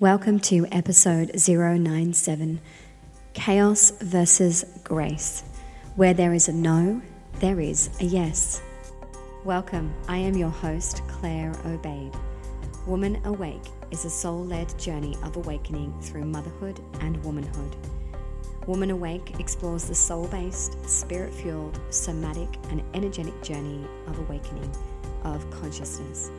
Welcome to episode 097 Chaos versus Grace. Where there is a no, there is a yes. Welcome, I am your host, Claire Obeid. Woman Awake is a soul led journey of awakening through motherhood and womanhood. Woman Awake explores the soul based, spirit fueled, somatic, and energetic journey of awakening of consciousness.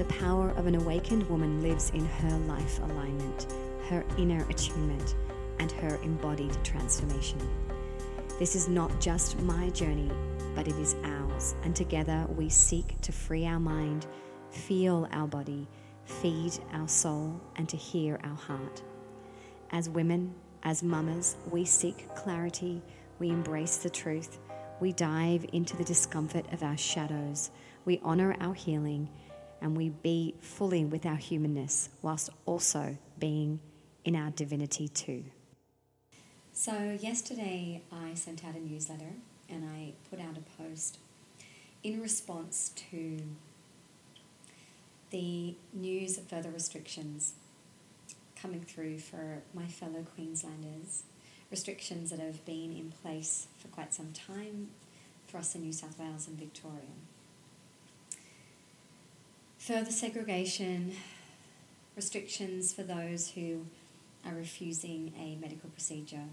The power of an awakened woman lives in her life alignment, her inner attunement, and her embodied transformation. This is not just my journey, but it is ours, and together we seek to free our mind, feel our body, feed our soul, and to hear our heart. As women, as mamas, we seek clarity, we embrace the truth, we dive into the discomfort of our shadows, we honour our healing, and we be fully with our humanness whilst also being in our divinity too. So, yesterday I sent out a newsletter and I put out a post in response to the news of further restrictions coming through for my fellow Queenslanders, restrictions that have been in place for quite some time for us in New South Wales and Victoria. Further segregation, restrictions for those who are refusing a medical procedure,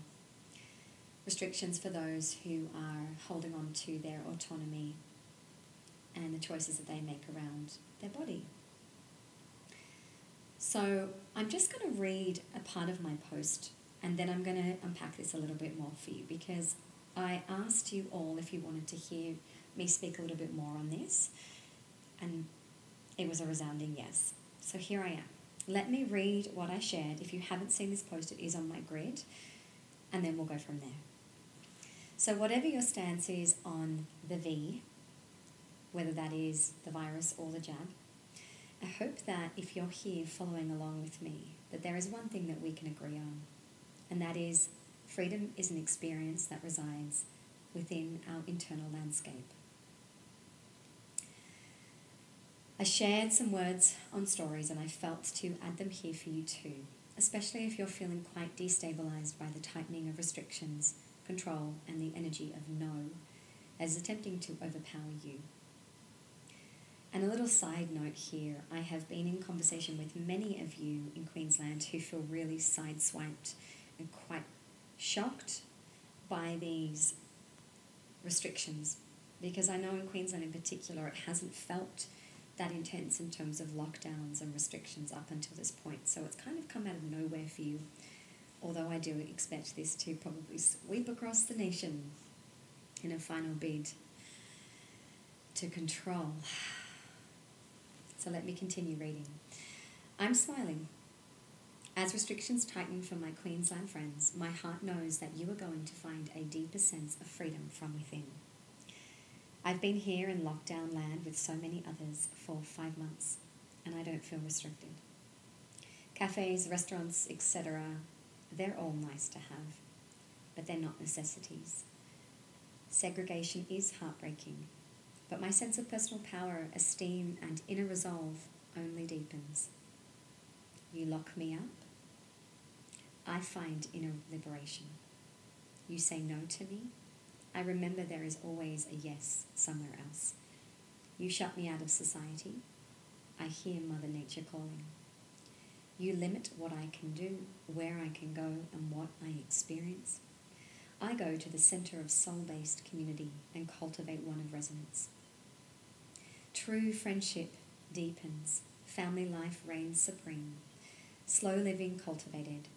restrictions for those who are holding on to their autonomy and the choices that they make around their body. So I'm just going to read a part of my post and then I'm going to unpack this a little bit more for you because I asked you all if you wanted to hear me speak a little bit more on this and it was a resounding yes. So here I am. Let me read what I shared. If you haven't seen this post, it is on my grid and then we'll go from there. So, whatever your stance is on the V, whether that is the virus or the jab, I hope that if you're here following along with me, that there is one thing that we can agree on, and that is freedom is an experience that resides within our internal landscape. I shared some words on stories and I felt to add them here for you too, especially if you're feeling quite destabilized by the tightening of restrictions, control, and the energy of no as attempting to overpower you. And a little side note here I have been in conversation with many of you in Queensland who feel really sideswiped and quite shocked by these restrictions because I know in Queensland in particular it hasn't felt that intense in terms of lockdowns and restrictions up until this point. So it's kind of come out of nowhere for you, although I do expect this to probably sweep across the nation in a final bid to control so let me continue reading. I'm smiling. As restrictions tighten for my Queensland friends, my heart knows that you are going to find a deeper sense of freedom from within. I've been here in lockdown land with so many others for five months, and I don't feel restricted. Cafes, restaurants, etc., they're all nice to have, but they're not necessities. Segregation is heartbreaking, but my sense of personal power, esteem, and inner resolve only deepens. You lock me up, I find inner liberation. You say no to me, I remember there is always a yes somewhere else. You shut me out of society, I hear Mother Nature calling. You limit what I can do, where I can go, and what I experience. I go to the center of soul based community and cultivate one of resonance. True friendship deepens, family life reigns supreme. Slow living cultivated.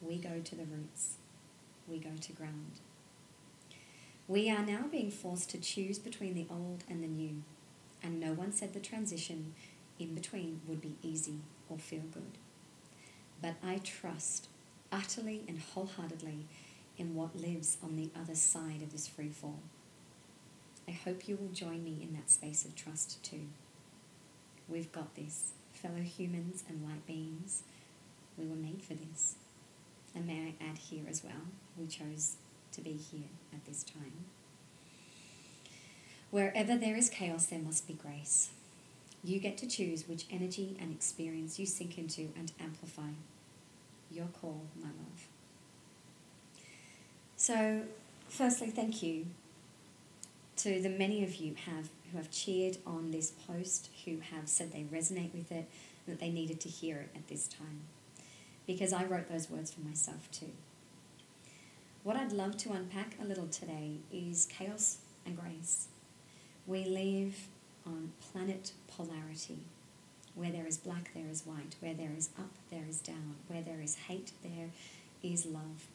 We go to the roots, we go to ground. We are now being forced to choose between the old and the new, and no one said the transition in between would be easy or feel good. But I trust utterly and wholeheartedly in what lives on the other side of this free fall. I hope you will join me in that space of trust too. We've got this, fellow humans and light beings. We were made for this. And may I add here as well, we chose to be here at this time. Wherever there is chaos, there must be grace. You get to choose which energy and experience you sink into and amplify. Your call, my love. So, firstly, thank you to the many of you have who have cheered on this post, who have said they resonate with it, that they needed to hear it at this time. Because I wrote those words for myself too. What I'd love to unpack a little today is chaos and grace. We live on planet polarity. Where there is black, there is white. Where there is up, there is down. Where there is hate, there is love.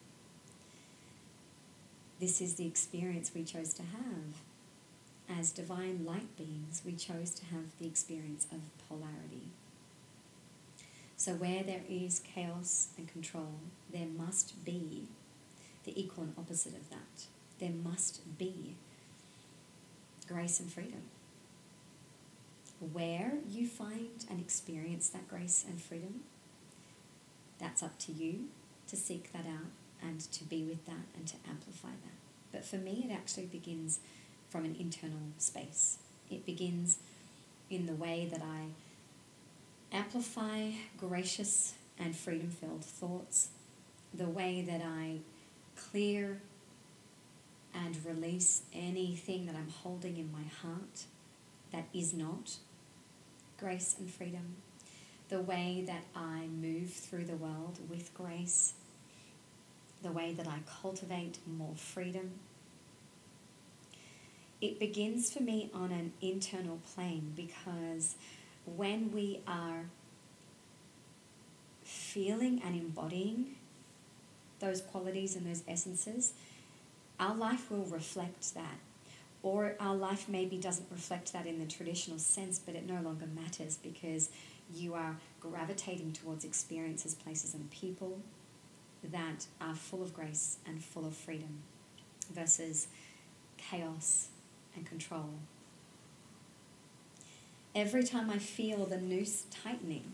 This is the experience we chose to have. As divine light beings, we chose to have the experience of polarity. So, where there is chaos and control, there must be the equal and opposite of that. There must be grace and freedom. Where you find and experience that grace and freedom, that's up to you to seek that out and to be with that and to amplify that. But for me, it actually begins from an internal space. It begins in the way that I amplify gracious and freedom filled thoughts, the way that I clear and release anything that I'm holding in my heart that is not grace and freedom, the way that I move through the world with grace, the way that I cultivate more freedom. It begins for me on an internal plane because when we are feeling and embodying those qualities and those essences, our life will reflect that. Or our life maybe doesn't reflect that in the traditional sense, but it no longer matters because you are gravitating towards experiences, places, and people that are full of grace and full of freedom versus chaos and control. Every time I feel the noose tightening,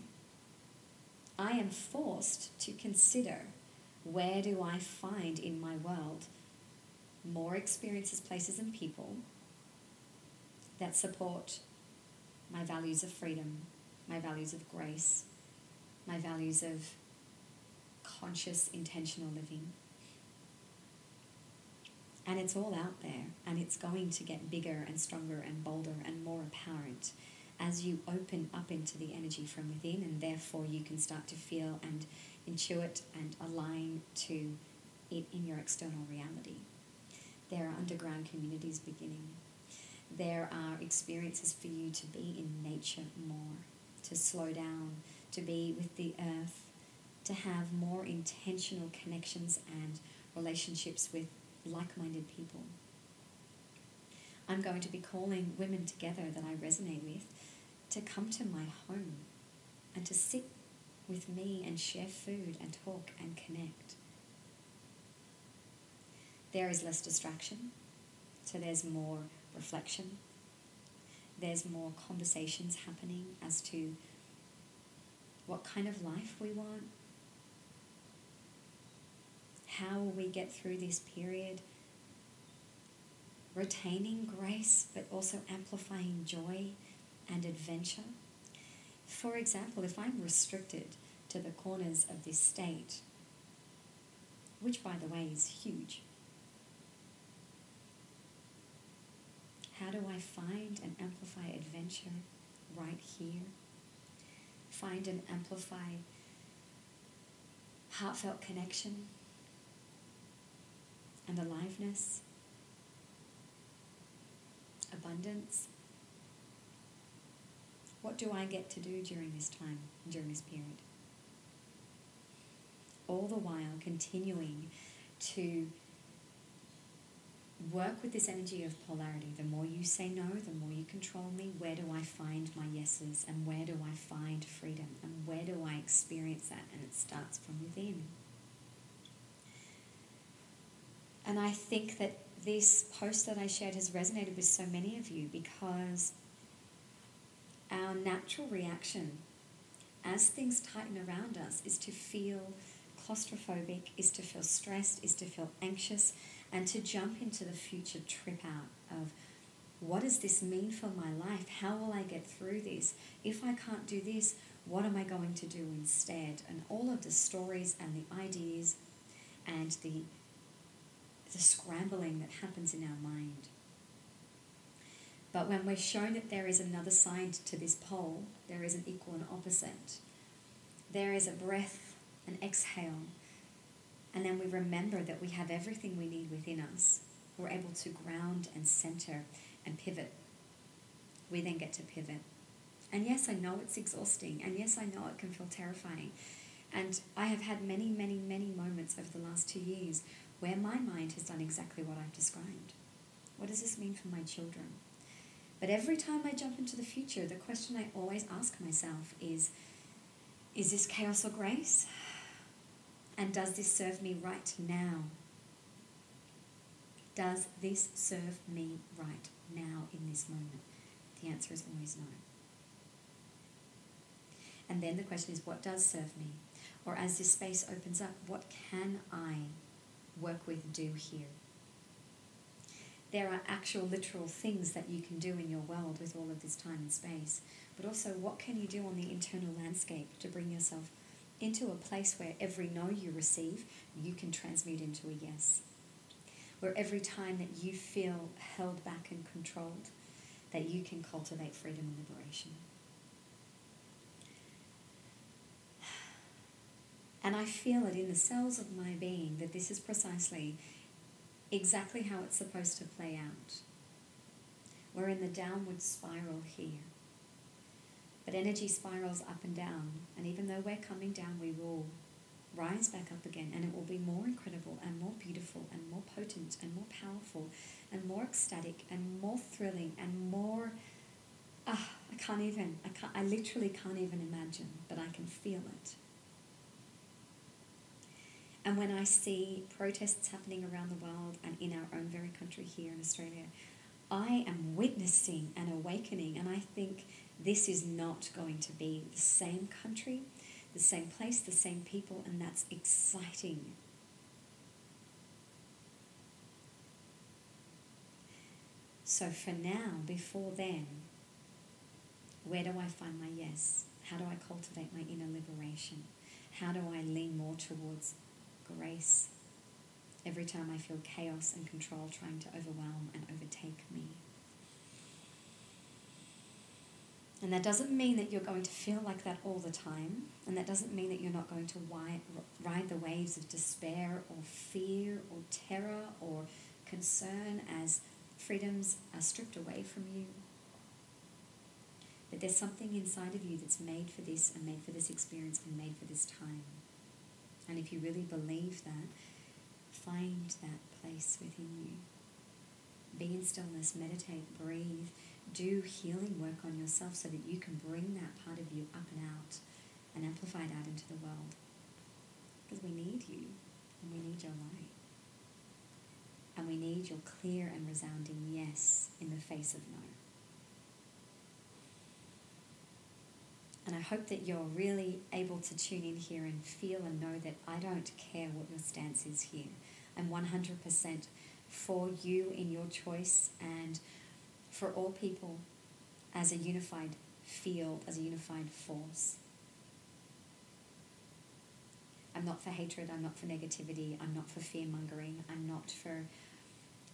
I am forced to consider where do I find in my world more experiences, places, and people that support my values of freedom, my values of grace, my values of conscious, intentional living. And it's all out there, and it's going to get bigger and stronger and bolder and more apparent as you open up into the energy from within, and therefore you can start to feel and intuit and align to it in your external reality. There are underground communities beginning. There are experiences for you to be in nature more, to slow down, to be with the earth, to have more intentional connections and relationships with like minded people. I'm going to be calling women together that I resonate with to come to my home and to sit with me and share food and talk and connect. There is less distraction, so there's more reflection. There's more conversations happening as to what kind of life we want, how will we get through this period, retaining grace but also amplifying joy and adventure. For example, if I'm restricted to the corners of this state, which by the way is huge, how do I find and amplify adventure right here? Find and amplify heartfelt connection and aliveness, abundance. What do I get to do during this time, during this period? All the while continuing to work with this energy of polarity. The more you say no, the more you control me. Where do I find my yeses? And where do I find freedom? And where do I experience that? And it starts from within. And I think that this post that I shared has resonated with so many of you because our natural reaction as things tighten around us is to feel claustrophobic, is to feel stressed, is to feel anxious, and to jump into the future trip out of what does this mean for my life? How will I get through this? If I can't do this, what am I going to do instead? And all of the stories and the ideas and the, the scrambling that happens in our mind. But when we're shown that there is another side to this pole, there is an equal and opposite. There is a breath, an exhale, and then we remember that we have everything we need within us. We're able to ground and center and pivot. We then get to pivot. And yes, I know it's exhausting. And yes, I know it can feel terrifying. And I have had many, many, many moments over the last two years where my mind has done exactly what I've described. What does this mean for my children? But every time I jump into the future, the question I always ask myself is Is this chaos or grace? And does this serve me right now? Does this serve me right now in this moment? The answer is always no. And then the question is, what does serve me? Or as this space opens up, what can I work with, do here? There are actual literal things that you can do in your world with all of this time and space. But also, what can you do on the internal landscape to bring yourself into a place where every no you receive, you can transmute into a yes? Where every time that you feel held back and controlled, that you can cultivate freedom and liberation. And I feel it in the cells of my being that this is precisely exactly how it's supposed to play out. We're in the downward spiral here. But energy spirals up and down, and even though we're coming down, we will rise back up again, and it will be more incredible and more beautiful and more potent and more powerful and more ecstatic and more thrilling and more. Ah, I can't even. I can't. I literally can't even imagine, but I can feel it. And when I see protests happening around the world and in our own very country here in Australia, I am witnessing an awakening, and I think this is not going to be the same country, the same place, the same people, and that's exciting. So, for now, before then, where do I find my yes? How do I cultivate my inner liberation? How do I lean more towards grace every time I feel chaos and control trying to overwhelm and overtake me. And that doesn't mean that you're going to feel like that all the time. And that doesn't mean that you're not going to ride the waves of despair or fear or terror or concern as freedoms are stripped away from you. But there's something inside of you that's made for this and made for this experience and made for this time. And if you really believe that, find that place within you. Be in stillness, meditate, breathe, do healing work on yourself so that you can bring that part of you up and out and amplify out into the world. Because we need you and we need your light. And we need your clear and resounding yes in the face of no. And I hope that you're really able to tune in here and feel and know that I don't care what your stance is here. I'm 100% for you in your choice and for all people as a unified field, as a unified force. I'm not for hatred, I'm not for negativity, I'm not for fear mongering, I'm not for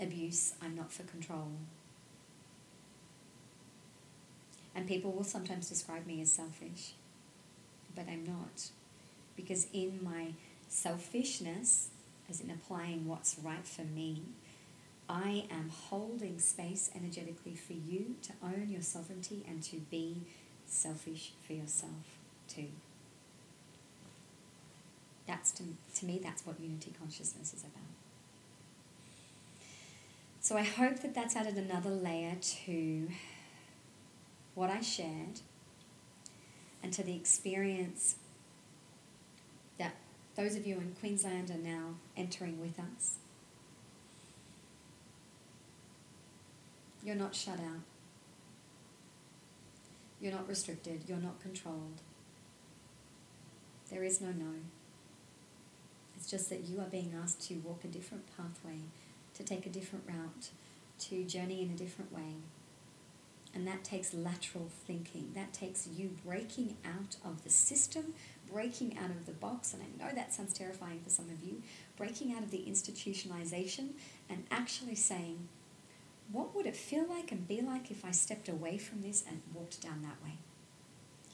abuse, I'm not for control, And people will sometimes describe me as selfish, but I'm not. Because in my selfishness, as in applying what's right for me, I am holding space energetically for you to own your sovereignty and to be selfish for yourself too. That's to, to me, that's what unity consciousness is about. So I hope that that's added another layer to what I shared and to the experience that those of you in Queensland are now entering with us. You're not shut out. You're not restricted. You're not controlled. There is no no. It's just that you are being asked to walk a different pathway, to take a different route, to journey in a different way And that takes lateral thinking. That takes you breaking out of the system, breaking out of the box. And I know that sounds terrifying for some of you. Breaking out of the institutionalization and actually saying, what would it feel like and be like if I stepped away from this and walked down that way?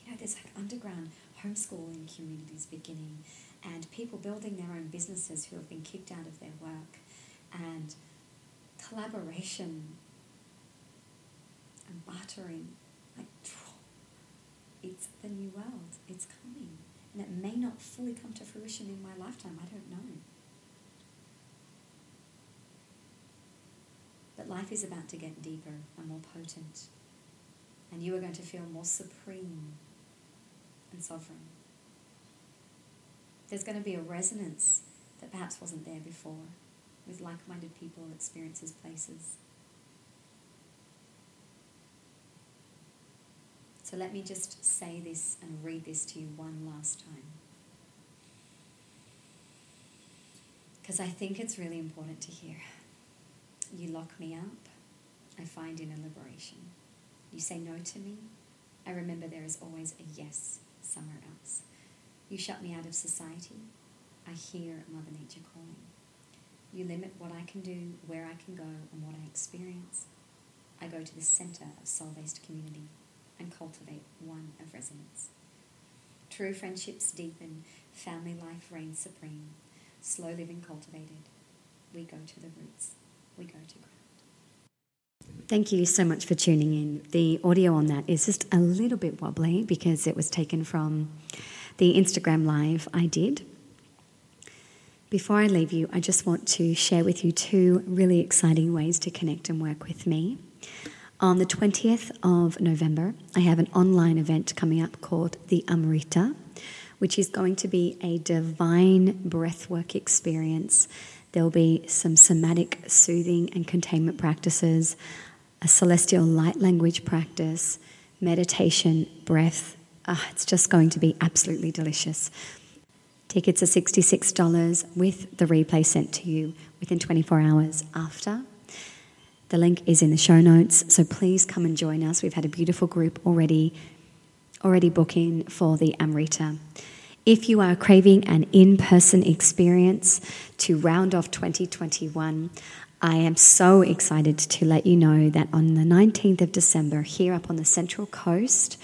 You know, there's like underground homeschooling communities beginning and people building their own businesses who have been kicked out of their work and collaboration and bartering. Like, it's the new world. It's coming. And it may not fully come to fruition in my lifetime. I don't know. Life is about to get deeper and more potent. And you are going to feel more supreme and sovereign. There's going to be a resonance that perhaps wasn't there before with like minded people, experiences, places. So let me just say this and read this to you one last time. Because I think it's really important to hear. You lock me up, I find inner liberation. You say no to me, I remember there is always a yes somewhere else. You shut me out of society, I hear Mother Nature calling. You limit what I can do, where I can go, and what I experience. I go to the center of soul based community and cultivate one of resonance. True friendships deepen, family life reigns supreme, slow living cultivated. We go to the roots, we go to ground. Thank you so much for tuning in. The audio on that is just a little bit wobbly because it was taken from the Instagram live I did before I leave you, I just want to share with you two really exciting ways to connect and work with me. On the 20th of November, I have an online event coming up called the Amrita, which is going to be a divine breathwork experience. There'll be some somatic soothing and containment practices, a celestial light language practice, meditation, breath. Ah, it's just going to be absolutely delicious. Tickets are $66 with the replay sent to you within 24 hours after. The link is in the show notes, so please come and join us. We've had a beautiful group already already booking for the Amrita. If you are craving an in-person experience to round off 2021, I am so excited to let you know that on the 19th of December here up on the Central Coast,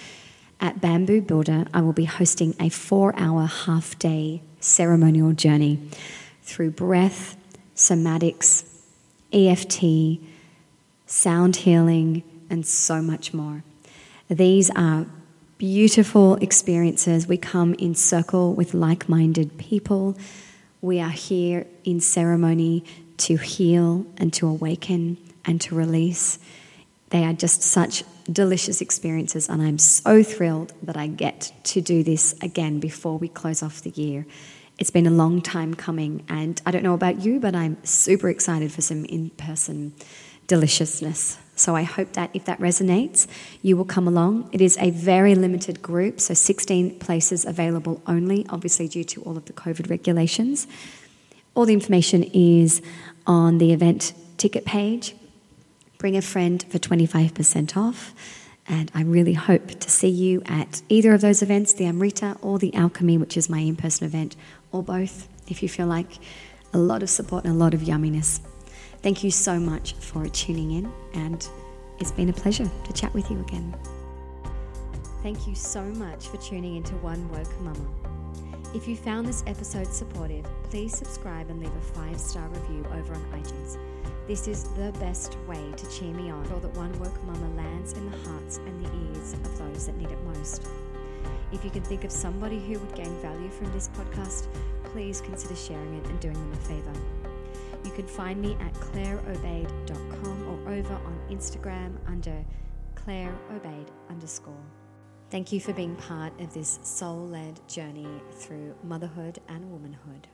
at Bamboo Builder, I will be hosting a four hour half day ceremonial journey through breath, somatics, EFT, sound healing, and so much more. These are beautiful experiences. We come in circle with like minded people. We are here in ceremony to heal and to awaken and to release. They are just such delicious experiences, and I'm so thrilled that I get to do this again before we close off the year. It's been a long time coming, and I don't know about you, but I'm super excited for some in person deliciousness. So I hope that if that resonates, you will come along. It is a very limited group, so 16 places available only, obviously, due to all of the COVID regulations. All the information is on the event ticket page Bring a friend for 25% off. And I really hope to see you at either of those events, the Amrita or the Alchemy, which is my in person event, or both, if you feel like a lot of support and a lot of yumminess. Thank you so much for tuning in, and it's been a pleasure to chat with you again. Thank you so much for tuning into One Woke Mama. If you found this episode supportive, please subscribe and leave a five star review over on iTunes. This is the best way to cheer me on, so that One Woke Mama lands in the hearts and the ears of those that need it most. If you can think of somebody who would gain value from this podcast, please consider sharing it and doing them a favour. You can find me at claireobeid.com or over on Instagram under claireobeid underscore. Thank you for being part of this soul led journey through motherhood and womanhood.